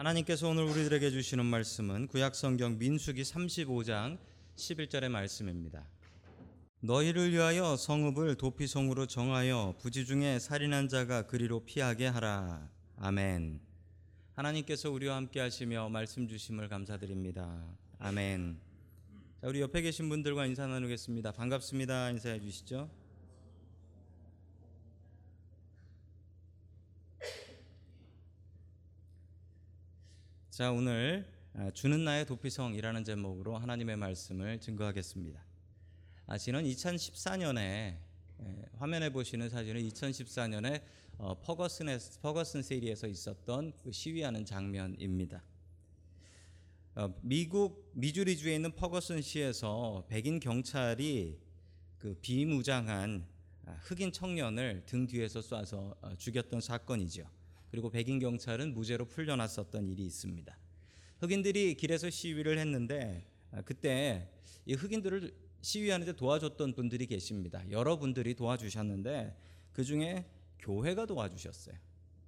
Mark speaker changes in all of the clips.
Speaker 1: 하나님께서 오늘 우리들에게 주시는 말씀은 구약 성경 민수기 35장 11절의 말씀입니다. 너희를 위하여 성읍을 도피성으로 정하여 부지 중에 살인한 자가 그리로 피하게 하라. 아멘. 하나님께서 우리와 함께 하시며 말씀 주심을 감사드립니다. 아멘. 자, 우리 옆에 계신 분들과 인사 나누겠습니다. 반갑습니다. 인사해 주시죠. 자, 오늘 아, 주는 나의 도피성이라는 제목으로 하나님의 말씀을 증거하겠습니다. 아, 지난 2014년에 화면에 보시는 사진은 2014년에 어, 퍼거슨에, 퍼거슨 세리에서 있었던 그 시위하는 장면입니다. 어, 미국 미주리주에 있는 퍼거슨 시에서 백인 경찰이 그 비무장한 아, 흑인 청년을 등 뒤에서 쏴서 어, 죽였던 사건이죠. 그리고 백인 경찰은 무죄로 풀려났었던 일이 있습니다. 흑인들이 길에서 시위를 했는데 아, 그때 이 흑인들을 시위하는데 도와줬던 분들이 계십니다. 여러분들이 도와주셨는데 그 중에 교회가 도와주셨어요.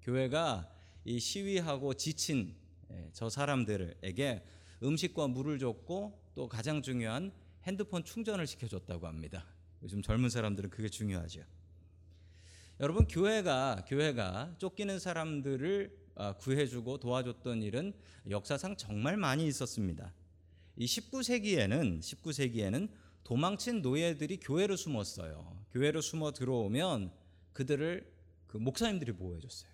Speaker 1: 교회가 이 시위하고 지친 예, 저 사람들에게 음식과 물을 줬고 또 가장 중요한 핸드폰 충전을 시켜줬다고 합니다. 요즘 젊은 사람들은 그게 중요하죠. 여러분 교회가 교회가 쫓기는 사람들을 아, 구해주고 도와줬던 일은 역사상 정말 많이 있었습니다. 이 19세기에는 19세기에는 도망친 노예들이 교회로 숨었어요. 교회로 숨어 들어오면 그들을 그 목사님들이 보호해줬어요.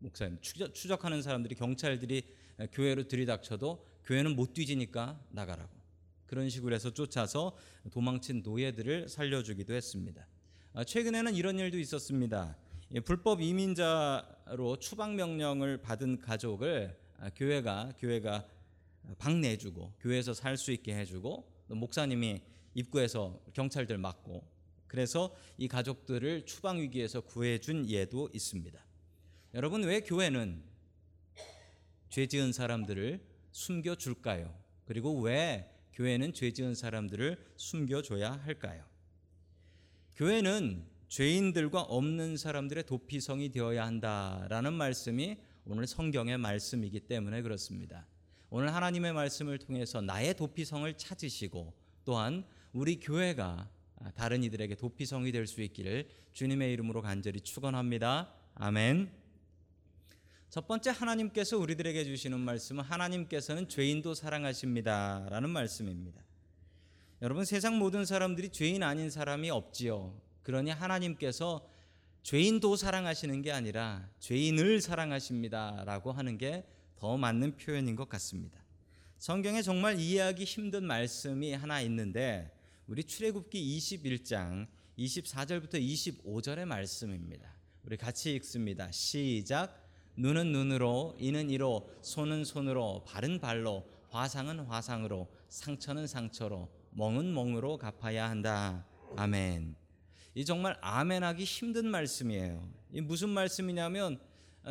Speaker 1: 목사님 추적, 추적하는 사람들이 경찰들이 교회로 들이닥쳐도 교회는 못 뒤지니까 나가라고 그런 식으로 해서 쫓아서 도망친 노예들을 살려주기도 했습니다. 아, 최근에는 이런 일도 있었습니다. 불법 이민자로 추방 명령을 받은 가족을 아, 교회가 교회가 방내주고 교회에서 살 수 있게 해주고 목사님이 입구에서 경찰들 막고 그래서 이 가족들을 추방 위기에서 구해준 예도 있습니다. 여러분 왜 교회는 죄 지은 사람들을 숨겨 줄까요? 그리고 왜 교회는 죄 지은 사람들을 숨겨 줘야 할까요? 교회는 죄인들과 없는 사람들의 도피성이 되어야 한다라는 말씀이 오늘 성경의 말씀이기 때문에 그렇습니다. 오늘 하나님의 말씀을 통해서 나의 도피성을 찾으시고 또한 우리 교회가 다른 이들에게 도피성이 될 수 있기를 주님의 이름으로 간절히 축원합니다. 아멘. 첫 번째 하나님께서 우리들에게 주시는 말씀은 하나님께서는 죄인도 사랑하십니다라는 말씀입니다. 여러분 세상 모든 사람들이 죄인 아닌 사람이 없지요. 그러니 하나님께서 죄인도 사랑하시는 게 아니라 죄인을 사랑하십니다라고 하는 게 더 맞는 표현인 것 같습니다. 성경에 정말 이해하기 힘든 말씀이 하나 있는데 우리 출애굽기 21장 24절부터 25절의 말씀입니다. 우리 같이 읽습니다. 시작. 눈은 눈으로, 이는 이로, 손은 손으로, 발은 발로, 화상은 화상으로, 상처는 상처로, 멍은 멍으로 갚아야 한다. 아멘. 이 정말 아멘하기 힘든 말씀이에요. 이 무슨 말씀이냐면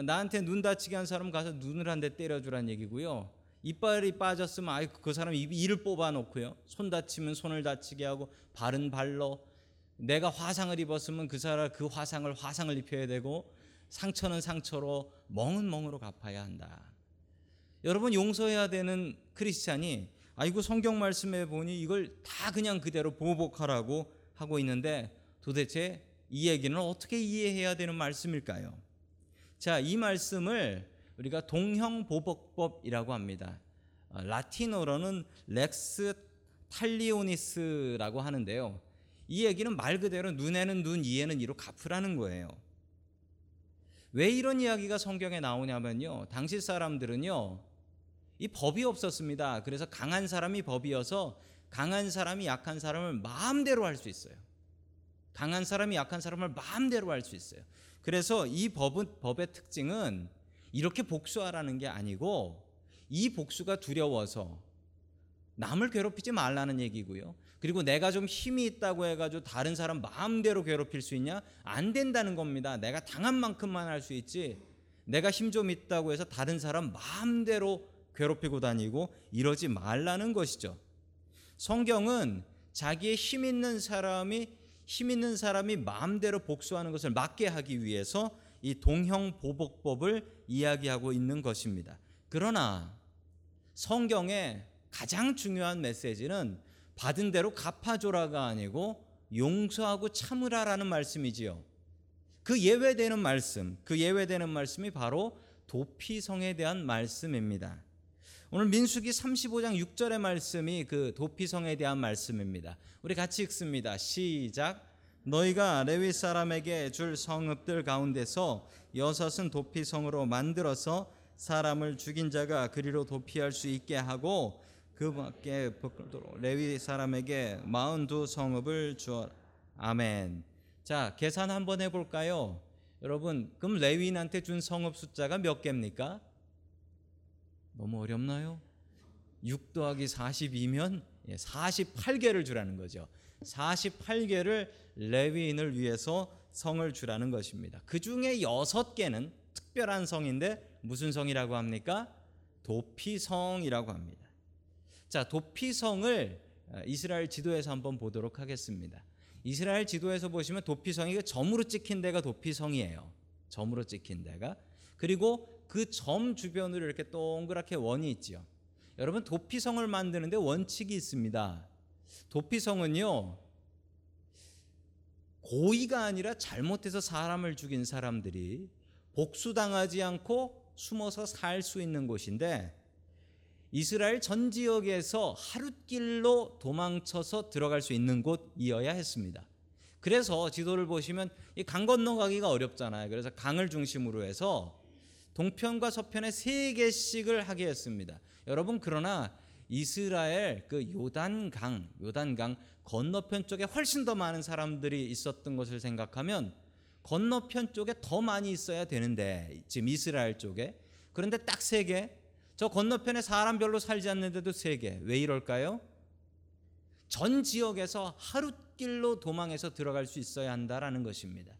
Speaker 1: 나한테 눈 다치게 한 사람 가서 눈을 한 대 때려주란 얘기고요. 이빨이 빠졌으면 아이 그 사람 이를 뽑아 놓고요. 손 다치면 손을 다치게 하고 발은 발로 내가 화상을 입었으면 그 사람 그 화상을 화상을 입혀야 되고 상처는 상처로 멍은 멍으로 갚아야 한다. 여러분 용서해야 되는 크리스찬이 아이고 성경 말씀에 보니 이걸 다 그냥 그대로 보복하라고 하고 있는데 도대체 이 얘기는 어떻게 이해해야 되는 말씀일까요? 자, 이 말씀을 우리가 동형보복법이라고 합니다. 어, 라틴어로는 렉스 탈리오니스라고 하는데요. 이 얘기는 말 그대로 눈에는 눈, 이에는 이로 갚으라는 거예요. 왜 이런 이야기가 성경에 나오냐면요. 당시 사람들은요. 이 법이 없었습니다. 그래서 강한 사람이 법이어서 강한 사람이 약한 사람을 마음대로 할 수 있어요. 강한 사람이 약한 사람을 마음대로 할 수 있어요. 그래서 이 법은 법의 특징은 이렇게 복수하라는 게 아니고 이 복수가 두려워서 남을 괴롭히지 말라는 얘기고요. 그리고 내가 좀 힘이 있다고 해가지고 다른 사람 마음대로 괴롭힐 수 있냐? 안 된다는 겁니다. 내가 당한 만큼만 할 수 있지. 내가 힘 좀 있다고 해서 다른 사람 마음대로 괴롭히고 다니고 이러지 말라는 것이죠. 성경은 자기의 힘 있는 사람이 힘 있는 사람이 마음대로 복수하는 것을 막게 하기 위해서 이 동형 보복법을 이야기하고 있는 것입니다. 그러나 성경의 가장 중요한 메시지는 받은 대로 갚아줘라가 아니고 용서하고 참으라라는 말씀이지요. 그 예외되는 말씀, 그 예외되는 말씀이 바로 도피성에 대한 말씀입니다. 오늘 민수기 35장 6절의 말씀이 그 도피성에 대한 말씀입니다. 우리 같이 읽습니다. 시작. 너희가 레위 사람에게 줄 성읍들 가운데서 여섯은 도피성으로 만들어서 사람을 죽인 자가 그리로 도피할 수 있게 하고 그 밖에 레위 사람에게 42 성읍을 주어 아멘. 자, 계산 한번 해 볼까요? 여러분, 그럼 레위인한테 준 성읍 숫자가 몇 개입니까? 너무 어렵나요? 6 더하기 42면 48개를 주라는 거죠. 48개를 레위인을 위해서 성을 주라는 것입니다. 그 중에 6개는 특별한 성인데 무슨 성이라고 합니까? 도피성이라고 합니다. 자, 도피성을 이스라엘 지도에서 한번 보도록 하겠습니다. 이스라엘 지도에서 보시면 도피성이 그 점으로 찍힌 데가 도피성이에요. 점으로 찍힌 데가. 그리고 그 점 주변으로 이렇게 동그랗게 원이 있지요. 여러분 도피성을 만드는데 원칙이 있습니다. 도피성은요 고의가 아니라 잘못해서 사람을 죽인 사람들이 복수당하지 않고 숨어서 살 수 있는 곳인데 이스라엘 전 지역에서 하룻길로 도망쳐서 들어갈 수 있는 곳이어야 했습니다. 그래서 지도를 보시면 이 강 건너가기가 어렵잖아요. 그래서 강을 중심으로 해서 동편과 서편에 세 개씩을 하게 했습니다. 여러분 그러나 이스라엘 그 요단강 요단강 건너편 쪽에 훨씬 더 많은 사람들이 있었던 것을 생각하면 건너편 쪽에 더 많이 있어야 되는데 지금 이스라엘 쪽에 그런데 딱 세 개. 저 건너편에 사람 별로 살지 않는데도 세 개. 왜 이럴까요? 전 지역에서 하룻길로 도망해서 들어갈 수 있어야 한다라는 것입니다.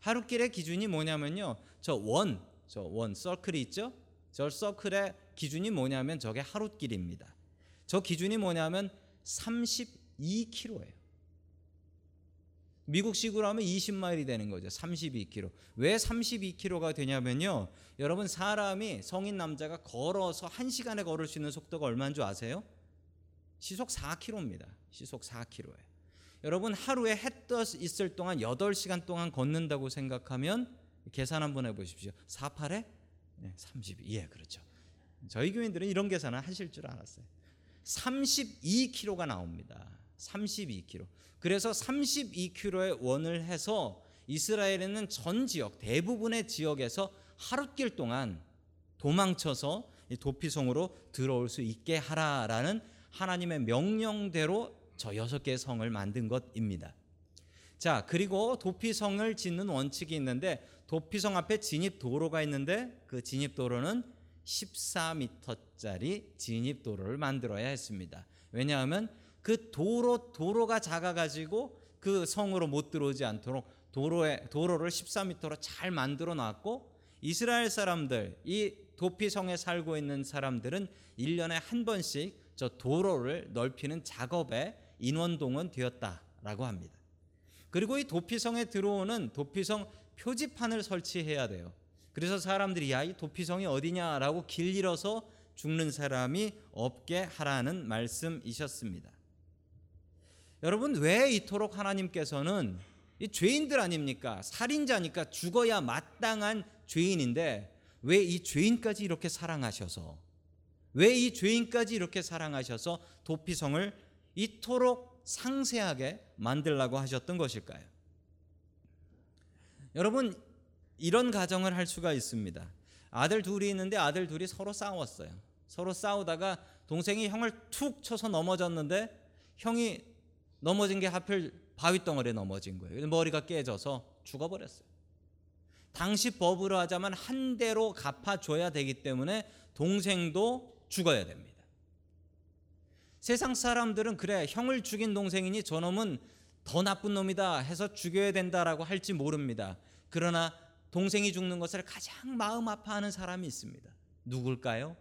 Speaker 1: 하룻길의 기준이 뭐냐면요. 저 원, 저 원 서클이 있죠? 저 서클의 기준이 뭐냐면 저게 하룻길입니다. 저 기준이 뭐냐면 32km예요. 미국식으로 하면 20마일이 되는 거죠. 32km. 왜 32km가 되냐면요. 여러분 사람이 성인 남자가 걸어서 1시간에 걸을 수 있는 속도가 얼마인 줄 아세요? 시속 4km입니다. 시속 4km예요. 여러분 하루에 해 떠 있을 동안 8시간 동안 걷는다고 생각하면 계산 한번 해 보십시오. 48에 네, 32. 예, 그렇죠. 저희 교인들은 이런 계산을 하실 줄 알았어요. 32km가 나옵니다. 32km. 그래서 32km의 원을 해서 이스라엘에는 전 지역 대부분의 지역에서 하룻길 동안 도망쳐서 도피성으로 들어올 수 있게 하라라는 하나님의 명령대로 저 여섯 개의 성을 만든 것입니다. 자, 그리고 도피성을 짓는 원칙이 있는데 도피성 앞에 진입 도로가 있는데 그 진입 도로는 14m짜리 진입 도로를 만들어야 했습니다. 왜냐하면 그 도로 도로가 작아 가지고 그 성으로 못 들어오지 않도록 도로에 도로를 14m로 잘 만들어 놨고 이스라엘 사람들 이 도피성에 살고 있는 사람들은 1년에 한 번씩 저 도로를 넓히는 작업에 인원동원 되었다라고 합니다. 그리고 이 도피성에 들어오는 도피성 표지판을 설치해야 돼요. 그래서 사람들이 야 이 도피성이 어디냐라고 길 잃어서 죽는 사람이 없게 하라는 말씀이셨습니다. 여러분 왜 이토록 하나님께서는 이 죄인들 아닙니까? 살인자니까 죽어야 마땅한 죄인인데 왜 이 죄인까지 이렇게 사랑하셔서 왜 이 죄인까지 이렇게 사랑하셔서 도피성을 이토록 상세하게 만들라고 하셨던 것일까요? 여러분 이런 가정을 할 수가 있습니다. 아들 둘이 있는데 아들 둘이 서로 싸웠어요. 서로 싸우다가 동생이 형을 툭 쳐서 넘어졌는데 형이 넘어진 게 하필 바위 덩어리에 넘어진 거예요. 머리가 깨져서 죽어버렸어요. 당시 법으로 하자면 한 대로 갚아줘야 되기 때문에 동생도 죽어야 됩니다. 세상 사람들은 그래 형을 죽인 동생이니 저놈은 더 나쁜 놈이다 해서 죽여야 된다라고 할지 모릅니다. 그러나 동생이 죽는 것을 가장 마음 아파하는 사람이 있습니다. 누굴까요?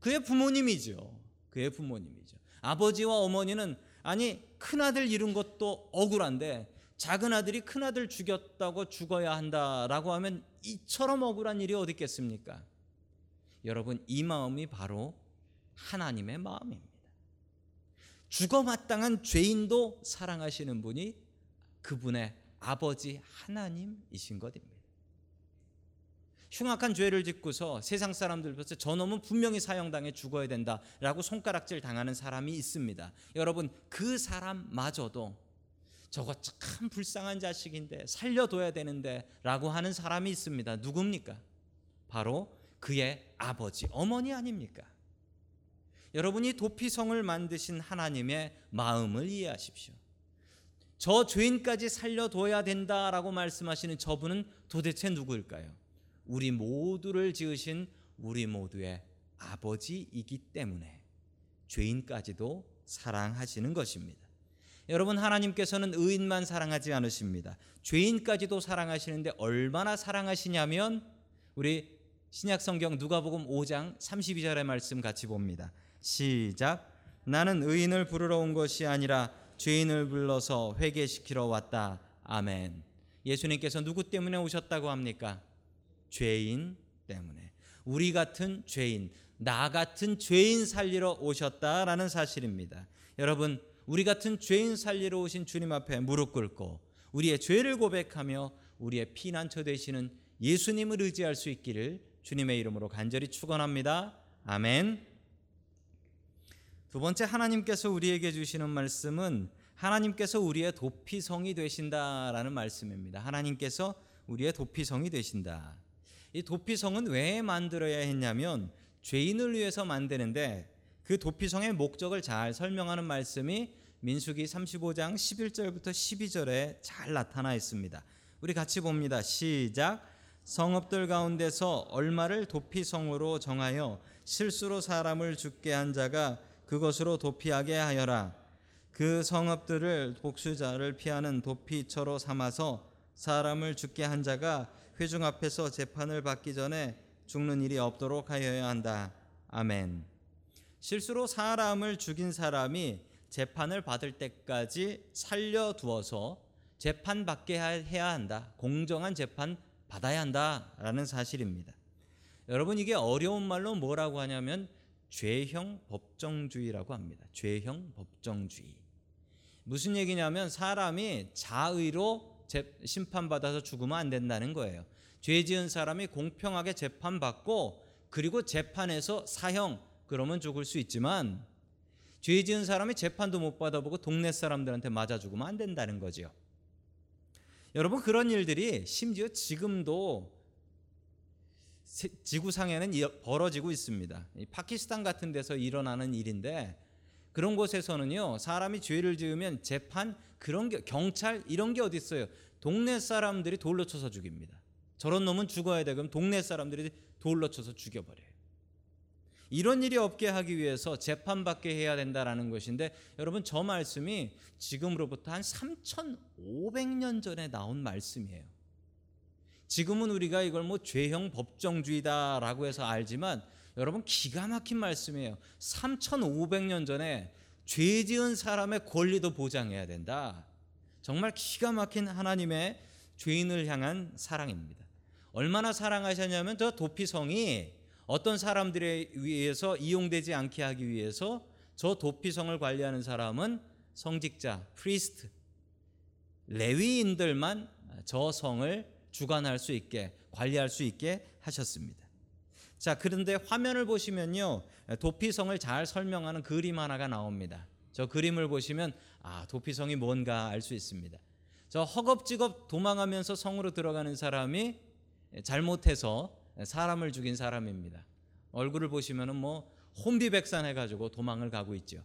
Speaker 1: 그의 부모님이죠. 그의 부모님이죠. 아버지와 어머니는 아니 큰 아들 잃은 것도 억울한데 작은 아들이 큰 아들 죽였다고 죽어야 한다라고 하면 이처럼 억울한 일이 어디 있겠습니까? 여러분 이 마음이 바로 하나님의 마음입니다. 죽어 마땅한 죄인도 사랑하시는 분이 그분의 아버지 하나님이신 것입니다. 흉악한 죄를 짓고서 세상 사람들 벌써 저놈은 분명히 사형당해 죽어야 된다라고 손가락질 당하는 사람이 있습니다. 여러분 그 사람마저도 저거 참 불쌍한 자식인데 살려둬야 되는데라고 하는 사람이 있습니다. 누굽니까? 바로 그의 아버지, 어머니 아닙니까? 여러분이 도피성을 만드신 하나님의 마음을 이해하십시오. 저 죄인까지 살려둬야 된다라고 말씀하시는 저분은 도대체 누구일까요? 우리 모두를 지으신 우리 모두의 아버지이기 때문에 죄인까지도 사랑하시는 것입니다. 여러분 하나님께서는 의인만 사랑하지 않으십니다. 죄인까지도 사랑하시는데 얼마나 사랑하시냐면 우리 신약 성경 누가복음 5장 32절의 말씀 같이 봅니다. 시작. 나는 의인을 부르러 온 것이 아니라 죄인을 불러서 회개시키러 왔다. 아멘. 예수님께서 누구 때문에 오셨다고 합니까? 죄인 때문에. 우리 같은 죄인, 나 같은 죄인 살리러 오셨다라는 사실입니다. 여러분, 우리 같은 죄인 살리러 오신 주님 앞에 무릎 꿇고 우리의 죄를 고백하며 우리의 피난처 되시는 예수님을 의지할 수 있기를 주님의 이름으로 간절히 축원합니다. 아멘. 두 번째 하나님께서 우리에게 주시는 말씀은 하나님께서 우리의 도피성이 되신다라는 말씀입니다. 하나님께서 우리의 도피성이 되신다. 이 도피성은 왜 만들어야 했냐면 죄인을 위해서 만드는데 그 도피성의 목적을 잘 설명하는 말씀이 민수기 35장 11절부터 12절에 잘 나타나 있습니다. 우리 같이 봅니다. 시작. 성읍들 가운데서 얼마를 도피성으로 정하여 실수로 사람을 죽게 한 자가 그것으로 도피하게 하여라. 그 성읍들을 복수자를 피하는 도피처로 삼아서 사람을 죽게 한 자가 회중 앞에서 재판을 받기 전에 죽는 일이 없도록 하여야 한다. 아멘. 실수로 사람을 죽인 사람이 재판을 받을 때까지 살려두어서 재판 받게 해야 한다. 공정한 재판 받아야 한다라는 사실입니다. 여러분 이게 어려운 말로 뭐라고 하냐면 죄형 법정주의라고 합니다. 죄형 법정주의. 무슨 얘기냐면 사람이 자의로 심판받아서 죽으면 안 된다는 거예요. 죄 지은 사람이 공평하게 재판받고 그리고 재판에서 사형 그러면 죽을 수 있지만 죄 지은 사람이 재판도 못 받아보고 동네 사람들한테 맞아 죽으면 안 된다는 거죠. 여러분 그런 일들이 심지어 지금도 지구상에는 벌어지고 있습니다. 파키스탄 같은 데서 일어나는 일인데 그런 곳에서는요 사람이 죄를 지으면 재판 그런 게 경찰 이런 게 어디 있어요? 동네 사람들이 돌로 쳐서 죽입니다. 저런 놈은 죽어야 돼 그럼 동네 사람들이 돌로 쳐서 죽여버려요. 이런 일이 없게 하기 위해서 재판받게 해야 된다라는 것인데 여러분 저 말씀이 지금으로부터 한 3,500년 전에 나온 말씀이에요. 지금은 우리가 이걸 뭐 죄형 법정주의다라고 해서 알지만 여러분 기가 막힌 말씀이에요. 3,500년 전에 죄 지은 사람의 권리도 보장해야 된다. 정말 기가 막힌 하나님의 죄인을 향한 사랑입니다. 얼마나 사랑하셨냐면 저 도피성이 어떤 사람들에 의해서 이용되지 않게 하기 위해서 저 도피성을 관리하는 사람은 성직자, priest, 레위인들만 저 성을 주관할 수 있게 관리할 수 있게 하셨습니다. 자, 그런데 화면을 보시면요. 도피성을 잘 설명하는 그림 하나가 나옵니다. 저 그림을 보시면 아, 도피성이 뭔가 알 수 있습니다. 저 허겁지겁 도망하면서 성으로 들어가는 사람이 잘못해서 사람을 죽인 사람입니다. 얼굴을 보시면은 뭐 혼비백산 해가지고 도망을 가고 있죠.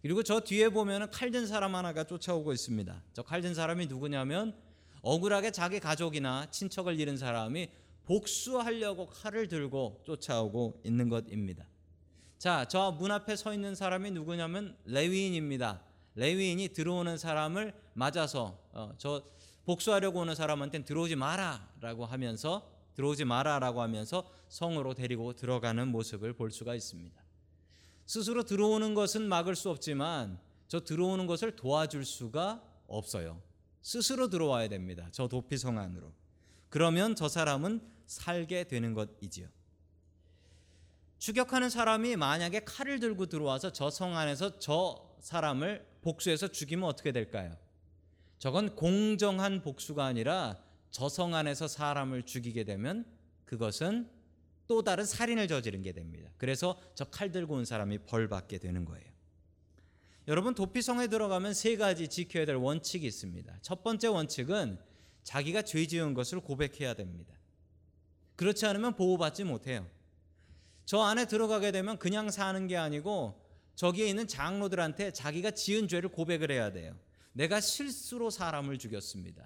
Speaker 1: 그리고 저 뒤에 보면은 칼든 사람 하나가 쫓아오고 있습니다. 저 칼든 사람이 누구냐면 억울하게 자기 가족이나 친척을 잃은 사람이 복수하려고 칼을 들고 쫓아오고 있는 것입니다. 자, 저 문 앞에 서 있는 사람이 누구냐면 레위인입니다. 레위인이 들어오는 사람을 맞아서 어, 저 복수하려고 오는 사람한테는 들어오지 마라라고 하면서 들어오지 마라라고 하면서 성으로 데리고 들어가는 모습을 볼 수가 있습니다. 스스로 들어오는 것은 막을 수 없지만 저 들어오는 것을 도와줄 수가 없어요. 스스로 들어와야 됩니다. 저 도피성 안으로. 그러면 저 사람은 살게 되는 것이지요. 추격하는 사람이 만약에 칼을 들고 들어와서 저 성 안에서 저 사람을 복수해서 죽이면 어떻게 될까요? 저건 공정한 복수가 아니라 저 성 안에서 사람을 죽이게 되면 그것은 또 다른 살인을 저지른 게 됩니다. 그래서 저 칼 들고 온 사람이 벌 받게 되는 거예요. 여러분 도피성에 들어가면 세 가지 지켜야 될 원칙이 있습니다. 첫 번째 원칙은 자기가 죄 지은 것을 고백해야 됩니다. 그렇지 않으면 보호받지 못해요. 저 안에 들어가게 되면 그냥 사는 게 아니고 저기에 있는 장로들한테 자기가 지은 죄를 고백을 해야 돼요. 내가 실수로 사람을 죽였습니다.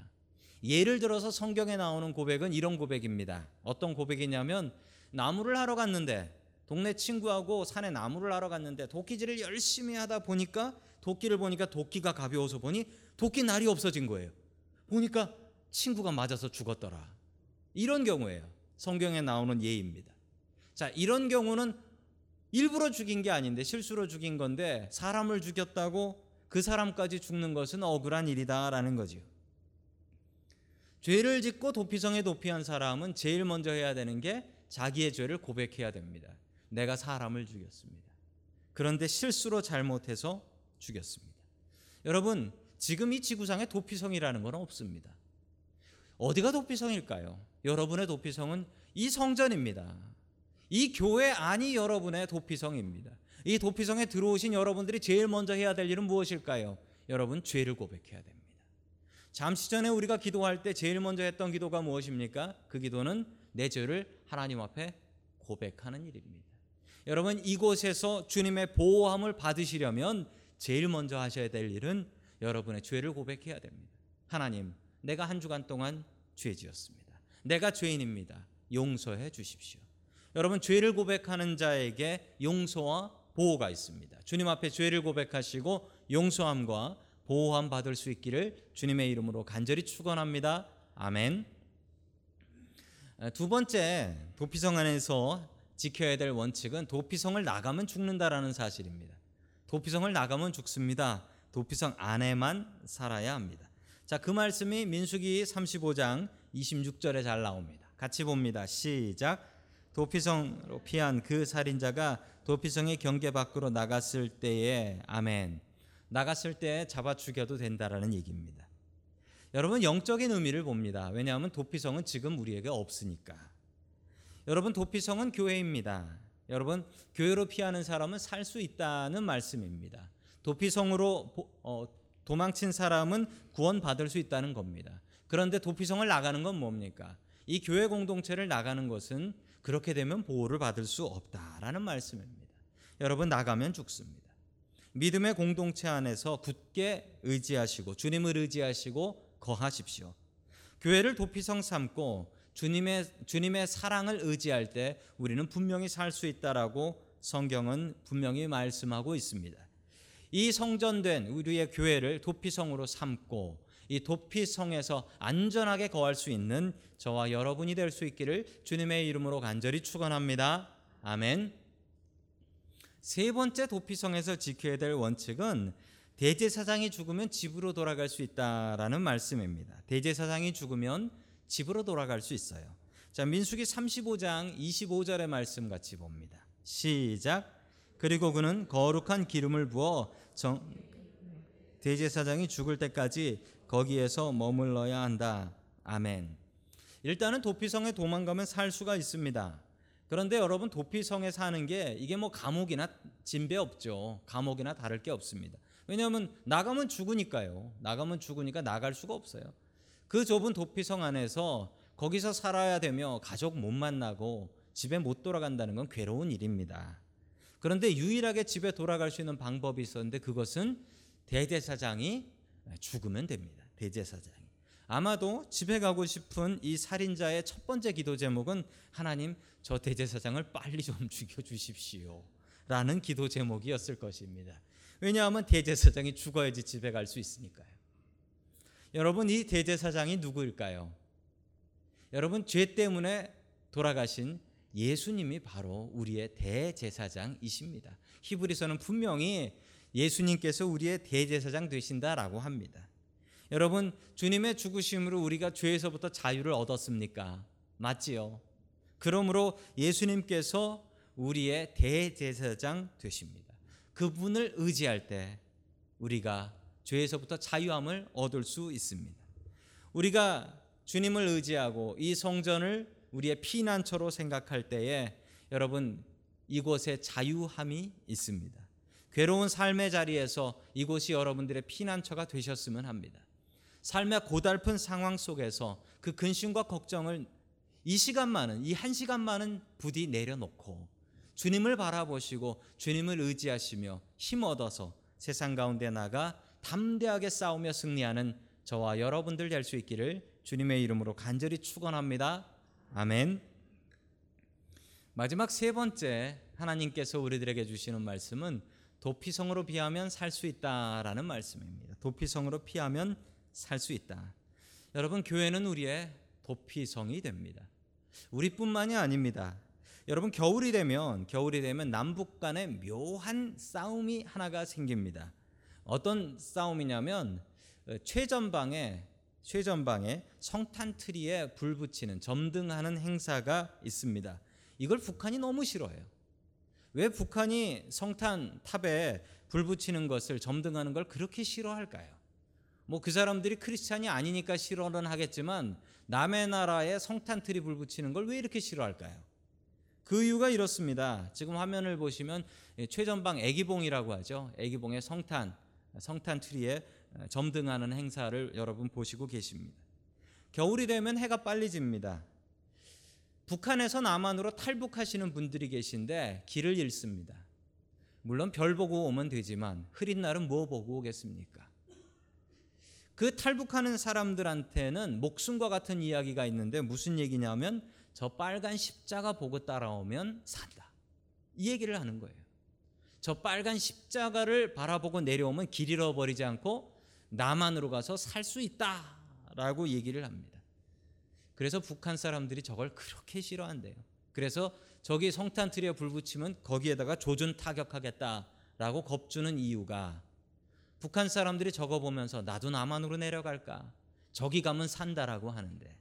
Speaker 1: 예를 들어서 성경에 나오는 고백은 이런 고백입니다. 어떤 고백이냐면 나무를 하러 갔는데 동네 친구하고 산에 나무를 하러 갔는데 도끼질을 열심히 하다 보니까 도끼를 보니까 도끼가 가벼워서 보니 도끼 날이 없어진 거예요. 보니까 친구가 맞아서 죽었더라. 이런 경우예요. 성경에 나오는 예입니다. 자, 이런 경우는 일부러 죽인 게 아닌데 실수로 죽인 건데 사람을 죽였다고 그 사람까지 죽는 것은 억울한 일이다라는 거지요. 죄를 짓고 도피성에 도피한 사람은 제일 먼저 해야 되는 게 자기의 죄를 고백해야 됩니다. 내가 사람을 죽였습니다. 그런데 실수로 잘못해서 죽였습니다. 여러분, 지금 이 지구상에 도피성이라는 건 없습니다. 어디가 도피성일까요? 여러분의 도피성은 이 성전입니다. 이 교회 안이 여러분의 도피성입니다. 이 도피성에 들어오신 여러분들이 제일 먼저 해야 될 일은 무엇일까요? 여러분 죄를 고백해야 됩니다. 잠시 전에 우리가 기도할 때 제일 먼저 했던 기도가 무엇입니까? 그 기도는 내 죄를 하나님 앞에 고백하는 일입니다. 여러분 이곳에서 주님의 보호함을 받으시려면 제일 먼저 하셔야 될 일은 여러분의 죄를 고백해야 됩니다. 하나님, 내가 한 주간 동안 죄 지었습니다. 내가 죄인입니다. 용서해 주십시오. 여러분 죄를 고백하는 자에게 용서와 보호가 있습니다. 주님 앞에 죄를 고백하시고 용서함과 보호함 받을 수 있기를 주님의 이름으로 간절히 축원합니다. 아멘. 두 번째 도피성 안에서 지켜야 될 원칙은 도피성을 나가면 죽는다라는 사실입니다. 도피성을 나가면 죽습니다. 도피성 안에만 살아야 합니다. 자, 그 말씀이 민수기 35장 26절에 잘 나옵니다. 같이 봅니다. 시작. 도피성으로 피한 그 살인자가 도피성의 경계 밖으로 나갔을 때에 아멘. 나갔을 때 잡아 죽여도 된다라는 얘기입니다. 여러분 영적인 의미를 봅니다. 왜냐하면 도피성은 지금 우리에게 없으니까. 여러분 도피성은 교회입니다. 여러분 교회로 피하는 사람은 살 수 있다는 말씀입니다. 도피성으로 어, 도망친 사람은 구원받을 수 있다는 겁니다. 그런데 도피성을 나가는 건 뭡니까? 이 교회 공동체를 나가는 것은 그렇게 되면 보호를 받을 수 없다라는 말씀입니다. 여러분 나가면 죽습니다. 믿음의 공동체 안에서 굳게 의지하시고 주님을 의지하시고 거하십시오. 교회를 도피성 삼고 주님의 주님의 사랑을 의지할 때 우리는 분명히 살 수 있다라고 성경은 분명히 말씀하고 있습니다. 이 성전된 우리의 교회를 도피성으로 삼고 이 도피성에서 안전하게 거할 수 있는 저와 여러분이 될 수 있기를 주님의 이름으로 간절히 축원합니다. 아멘. 세 번째 도피성에서 지켜야 될 원칙은 대제사장이 죽으면 집으로 돌아갈 수 있다라는 말씀입니다. 대제사장이 죽으면 집으로 돌아갈 수 있어요. 자, 민수기 35장 25절의 말씀 같이 봅니다. 시작. 그리고 그는 거룩한 기름을 부어 정, 대제사장이 죽을 때까지 거기에서 머물러야 한다. 아멘. 일단은 도피성에 도망가면 살 수가 있습니다. 그런데 여러분 도피성에 사는 게 이게 뭐 감옥이나 진배 없죠. 감옥이나 다를 게 없습니다. 왜냐하면 나가면 죽으니까요. 나가면 죽으니까 나갈 수가 없어요. 그 좁은 도피성 안에서 거기서 살아야 되며 가족 못 만나고 집에 못 돌아간다는 건 괴로운 일입니다. 그런데 유일하게 집에 돌아갈 수 있는 방법이 있었는데 그것은 대제사장이 죽으면 됩니다. 대제사장이. 아마도 집에 가고 싶은 이 살인자의 첫 번째 기도 제목은 하나님 저 대제사장을 빨리 좀 죽여 주십시오. 라는 기도 제목이었을 것입니다. 왜냐하면 대제사장이 죽어야지 집에 갈 수 있으니까요. 여러분 이 대제사장이 누구일까요? 여러분 죄 때문에 돌아가신 예수님이 바로 우리의 대제사장이십니다. 히브리서는 분명히 예수님께서 우리의 대제사장 되신다라고 합니다. 여러분 주님의 죽으심으로 우리가 죄에서부터 자유를 얻었습니까? 맞지요. 그러므로 예수님께서 우리의 대제사장 되십니다. 그분을 의지할 때 우리가 죄에서부터 자유함을 얻을 수 있습니다. 우리가 주님을 의지하고 이 성전을 우리의 피난처로 생각할 때에 여러분 이곳에 자유함이 있습니다. 괴로운 삶의 자리에서 이곳이 여러분들의 피난처가 되셨으면 합니다. 삶의 고달픈 상황 속에서 그 근심과 걱정을 이 시간만은 이 한 시간만은 부디 내려놓고 주님을 바라보시고 주님을 의지하시며 힘 얻어서 세상 가운데 나가 담대하게 싸우며 승리하는 저와 여러분들 될 수 있기를 주님의 이름으로 간절히 축원합니다. 아멘. 마지막 세 번째 하나님께서 우리들에게 주시는 말씀은 도피성으로 피하면 살 수 있다라는 말씀입니다. 도피성으로 피하면 살 수 있다. 여러분 교회는 우리의 도피성이 됩니다. 우리뿐만이 아닙니다. 여러분 겨울이 되면 겨울이 되면 남북 간에 묘한 싸움이 하나가 생깁니다. 어떤 싸움이냐면 어, 최전방에 최전방에 성탄 트리에 불 붙이는 점등하는 행사가 있습니다. 이걸 북한이 너무 싫어해요. 왜 북한이 성탄 탑에 불 붙이는 것을 점등하는 걸 그렇게 싫어할까요? 뭐 그 사람들이 크리스찬이 아니니까 싫어는 하겠지만 남의 나라에 성탄 트리 불 붙이는 걸 왜 이렇게 싫어할까요? 그 이유가 이렇습니다. 지금 화면을 보시면 최전방 애기봉이라고 하죠. 애기봉의 성탄 성탄 트리에 점등하는 행사를 여러분 보시고 계십니다. 겨울이 되면 해가 빨리 집니다. 북한에서 남한으로 탈북하시는 분들이 계신데 길을 잃습니다. 물론 별 보고 오면 되지만 흐린 날은 뭐 보고 오겠습니까? 그 탈북하는 사람들한테는 목숨과 같은 이야기가 있는데 무슨 얘기냐면 저 빨간 십자가 보고 따라오면 산다. 이 얘기를 하는 거예요. 저 빨간 십자가를 바라보고 내려오면 길 잃어버리지 않고 남한으로 가서 살 수 있다라고 얘기를 합니다. 그래서 북한 사람들이 저걸 그렇게 싫어한대요. 그래서 저기 성탄 트리에 불 붙이면 거기에다가 조준 타격하겠다라고 겁주는 이유가 북한 사람들이 저거 보면서 나도 남한으로 내려갈까? 저기 가면 산다라고 하는데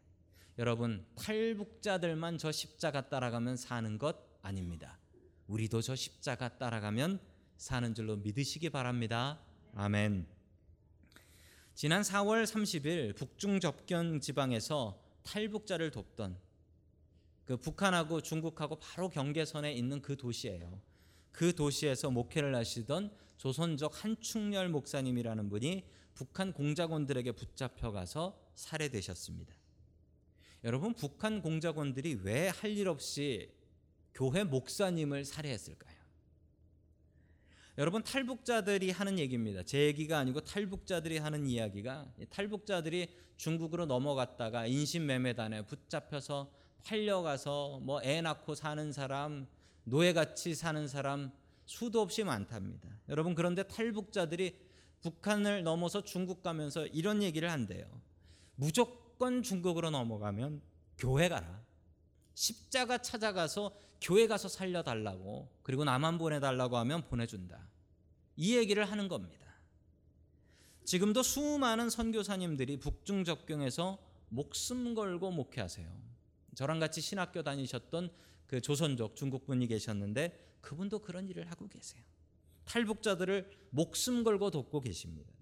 Speaker 1: 여러분 탈북자들만 저 십자가 따라가면 사는 것 아닙니다. 우리도 저 십자가 따라가면 사는 줄로 믿으시기 바랍니다. 아멘. 지난 4월 30일 북중 접경 지방에서 탈북자를 돕던 그 북한하고 중국하고 바로 경계선에 있는 그 도시예요. 그 도시에서 목회를 하시던 조선족 한충렬 목사님이라는 분이 북한 공작원들에게 붙잡혀 가서 살해되셨습니다. 여러분 북한 공작원들이 왜 할 일 없이 교회 목사님을 살해했을까요? 여러분 탈북자들이 하는 얘기입니다. 제 얘기가 아니고 탈북자들이 하는 이야기가 탈북자들이 중국으로 넘어갔다가 인신매매단에 붙잡혀서 팔려가서 뭐 애 낳고 사는 사람, 노예같이 사는 사람 수도 없이 많답니다. 여러분 그런데 탈북자들이 북한을 넘어서 중국 가면서 이런 얘기를 한대요. 무조건 중국으로 넘어가면 교회 가라. 십자가 찾아가서 교회 가서 살려달라고 그리고 나만 보내달라고 하면 보내준다. 이 얘기를 하는 겁니다. 지금도 수많은 선교사님들이 북중 접경에서 목숨 걸고 목회하세요. 저랑 같이 신학교 다니셨던 그 조선족 중국 분이 계셨는데 그분도 그런 일을 하고 계세요. 탈북자들을 목숨 걸고 돕고 계십니다.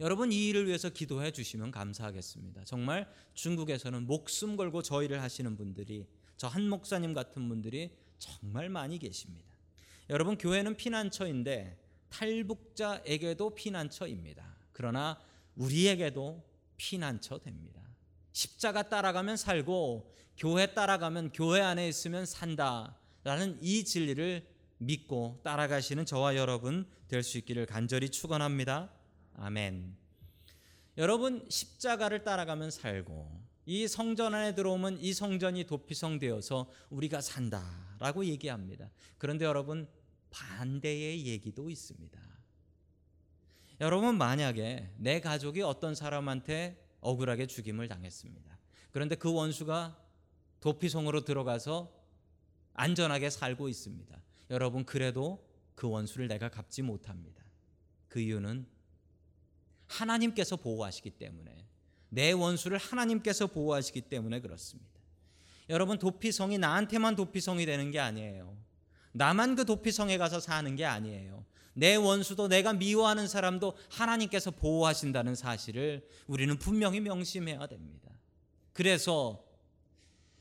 Speaker 1: 여러분 이 일을 위해서 기도해 주시면 감사하겠습니다. 정말 중국에서는 목숨 걸고 저 일을 하시는 분들이 저 한 목사님 같은 분들이 정말 많이 계십니다. 여러분 교회는 피난처인데 탈북자에게도 피난처입니다. 그러나 우리에게도 피난처 됩니다. 십자가 따라가면 살고 교회 따라가면 교회 안에 있으면 산다라는 이 진리를 믿고 따라가시는 저와 여러분 될 수 있기를 간절히 축원합니다. 아멘. 여러분 십자가를 따라가면 살고 이 성전 안에 들어오면 이 성전이 도피성 되어서 우리가 산다라고 얘기합니다. 그런데 여러분 반대의 얘기도 있습니다. 여러분 만약에 내 가족이 어떤 사람한테 억울하게 죽임을 당했습니다. 그런데 그 원수가 도피성으로 들어가서 안전하게 살고 있습니다. 여러분 그래도 그 원수를 내가 갚지 못합니다. 그 이유는 하나님께서 보호하시기 때문에 내 원수를 하나님께서 보호하시기 때문에 그렇습니다. 여러분 도피성이 나한테만 도피성이 되는 게 아니에요. 나만 그 도피성에 가서 사는 게 아니에요. 내 원수도 내가 미워하는 사람도 하나님께서 보호하신다는 사실을 우리는 분명히 명심해야 됩니다. 그래서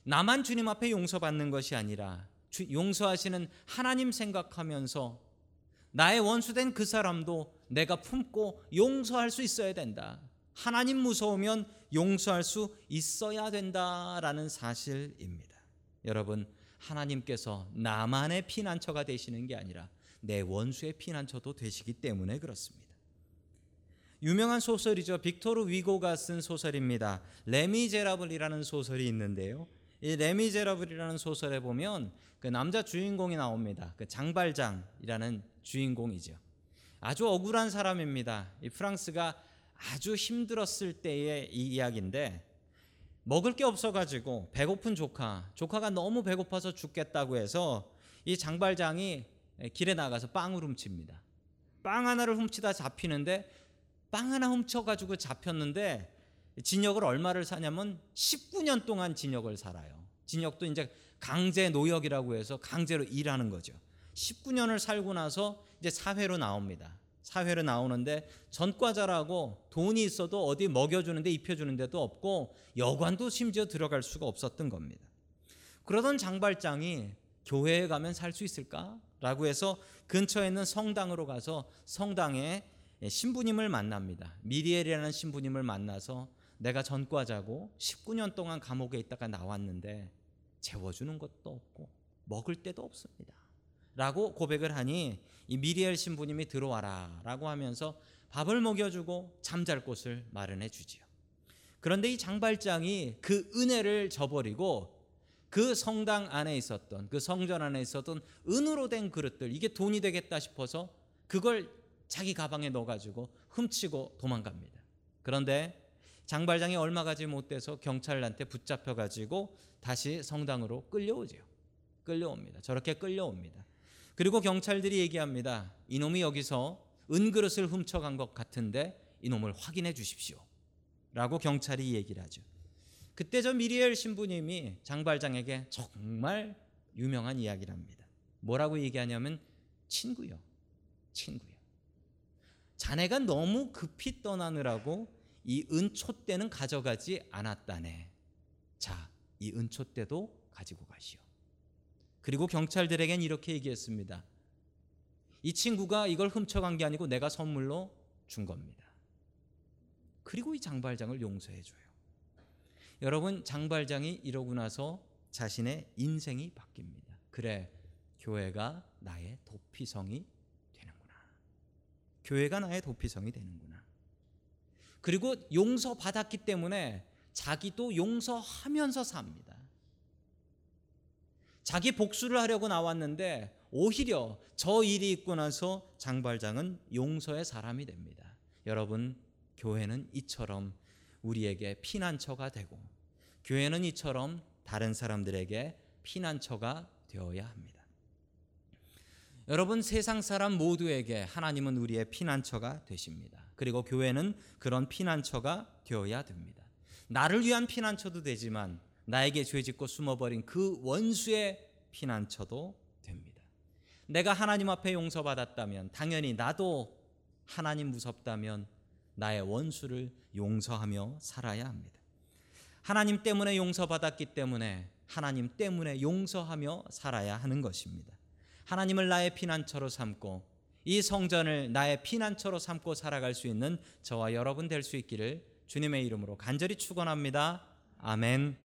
Speaker 1: 나만 주님 앞에 용서받는 것이 아니라 주- 용서하시는 하나님 생각하면서 나의 원수된 그 사람도 내가 품고 용서할 수 있어야 된다. 하나님 무서우면 용서할 수 있어야 된다라는 사실입니다. 여러분, 하나님께서 나만의 피난처가 되시는 게 아니라 내 원수의 피난처도 되시기 때문에 그렇습니다. 유명한 소설이죠. 빅토르 위고가 쓴 소설입니다. 레미제라블이라는 소설이 있는데요. 이 레미제라블이라는 소설에 보면 그 남자 주인공이 나옵니다. 그 장발장이라는 주인공이죠. 아주 억울한 사람입니다. 이 프랑스가 아주 힘들었을 때의 이 이야기인데 먹을 게 없어가지고 배고픈 조카, 조카가 너무 배고파서 죽겠다고 해서 이 장발장이 길에 나가서 빵을 훔칩니다. 빵 하나를 훔치다 잡히는데 빵 하나 훔쳐가지고 잡혔는데 징역을 얼마를 사냐면 19년 동안 징역을 살아요. 징역도 이제 강제 노역이라고 해서 강제로 일하는 거죠. 19년을 살고 나서 이제 사회로 나옵니다. 사회로 나오는데 전과자라고 돈이 있어도 어디 먹여주는데 입혀주는 데도 없고 여관도 심지어 들어갈 수가 없었던 겁니다. 그러던 장발장이 교회에 가면 살 수 있을까 라고 해서 근처에 있는 성당으로 가서 성당에 신부님을 만납니다. 미리엘이라는 신부님을 만나서 내가 전과자고 19년 동안 감옥에 있다가 나왔는데 재워주는 것도 없고 먹을 데도 없습니다. 라고 고백을 하니 이 미리엘 신부님이 들어와라 라고 하면서 밥을 먹여주고 잠잘 곳을 마련해 주지요. 그런데 이 장발장이 그 은혜를 저버리고 그 성당 안에 있었던 그 성전 안에 있었던 은으로 된 그릇들 이게 돈이 되겠다 싶어서 그걸 자기 가방에 넣어가지고 훔치고 도망갑니다. 그런데 장발장이 얼마 가지 못돼서 경찰한테 붙잡혀가지고 다시 성당으로 끌려오죠. 끌려옵니다. 저렇게 끌려옵니다. 그리고 경찰들이 얘기합니다. 이놈이 여기서 은그릇을 훔쳐간 것 같은데 이놈을 확인해 주십시오. 라고 경찰이 얘기를 하죠. 그때 저 미리엘 신부님이 장발장에게 정말 유명한 이야기를 합니다. 뭐라고 얘기하냐면 친구요. 친구요. 자네가 너무 급히 떠나느라고 이 은촛대는 가져가지 않았다네. 자, 이 은촛대도 가지고 가시오. 그리고 경찰들에겐 이렇게 얘기했습니다. 이 친구가 이걸 훔쳐간 게 아니고 내가 선물로 준 겁니다. 그리고 이 장발장을 용서해 줘요. 여러분 장발장이 이러고 나서 자신의 인생이 바뀝니다. 그래 교회가 나의 도피성이 되는구나. 교회가 나의 도피성이 되는구나. 그리고 용서 받았기 때문에 자기도 용서하면서 삽니다. 자기 복수를 하려고 나왔는데 오히려 저 일이 있고 나서 장발장은 용서의 사람이 됩니다. 여러분 교회는 이처럼 우리에게 피난처가 되고 교회는 이처럼 다른 사람들에게 피난처가 되어야 합니다. 여러분 세상 사람 모두에게 하나님은 우리의 피난처가 되십니다. 그리고 교회는 그런 피난처가 되어야 됩니다. 나를 위한 피난처도 되지만 나에게 죄 짓고 숨어버린 그 원수의 피난처도 됩니다. 내가 하나님 앞에 용서받았다면 당연히 나도 하나님 무섭다면 나의 원수를 용서하며 살아야 합니다. 하나님 때문에 용서받았기 때문에 하나님 때문에 용서하며 살아야 하는 것입니다. 하나님을 나의 피난처로 삼고 이 성전을 나의 피난처로 삼고 살아갈 수 있는 저와 여러분 될 수 있기를 주님의 이름으로 간절히 축원합니다. 아멘.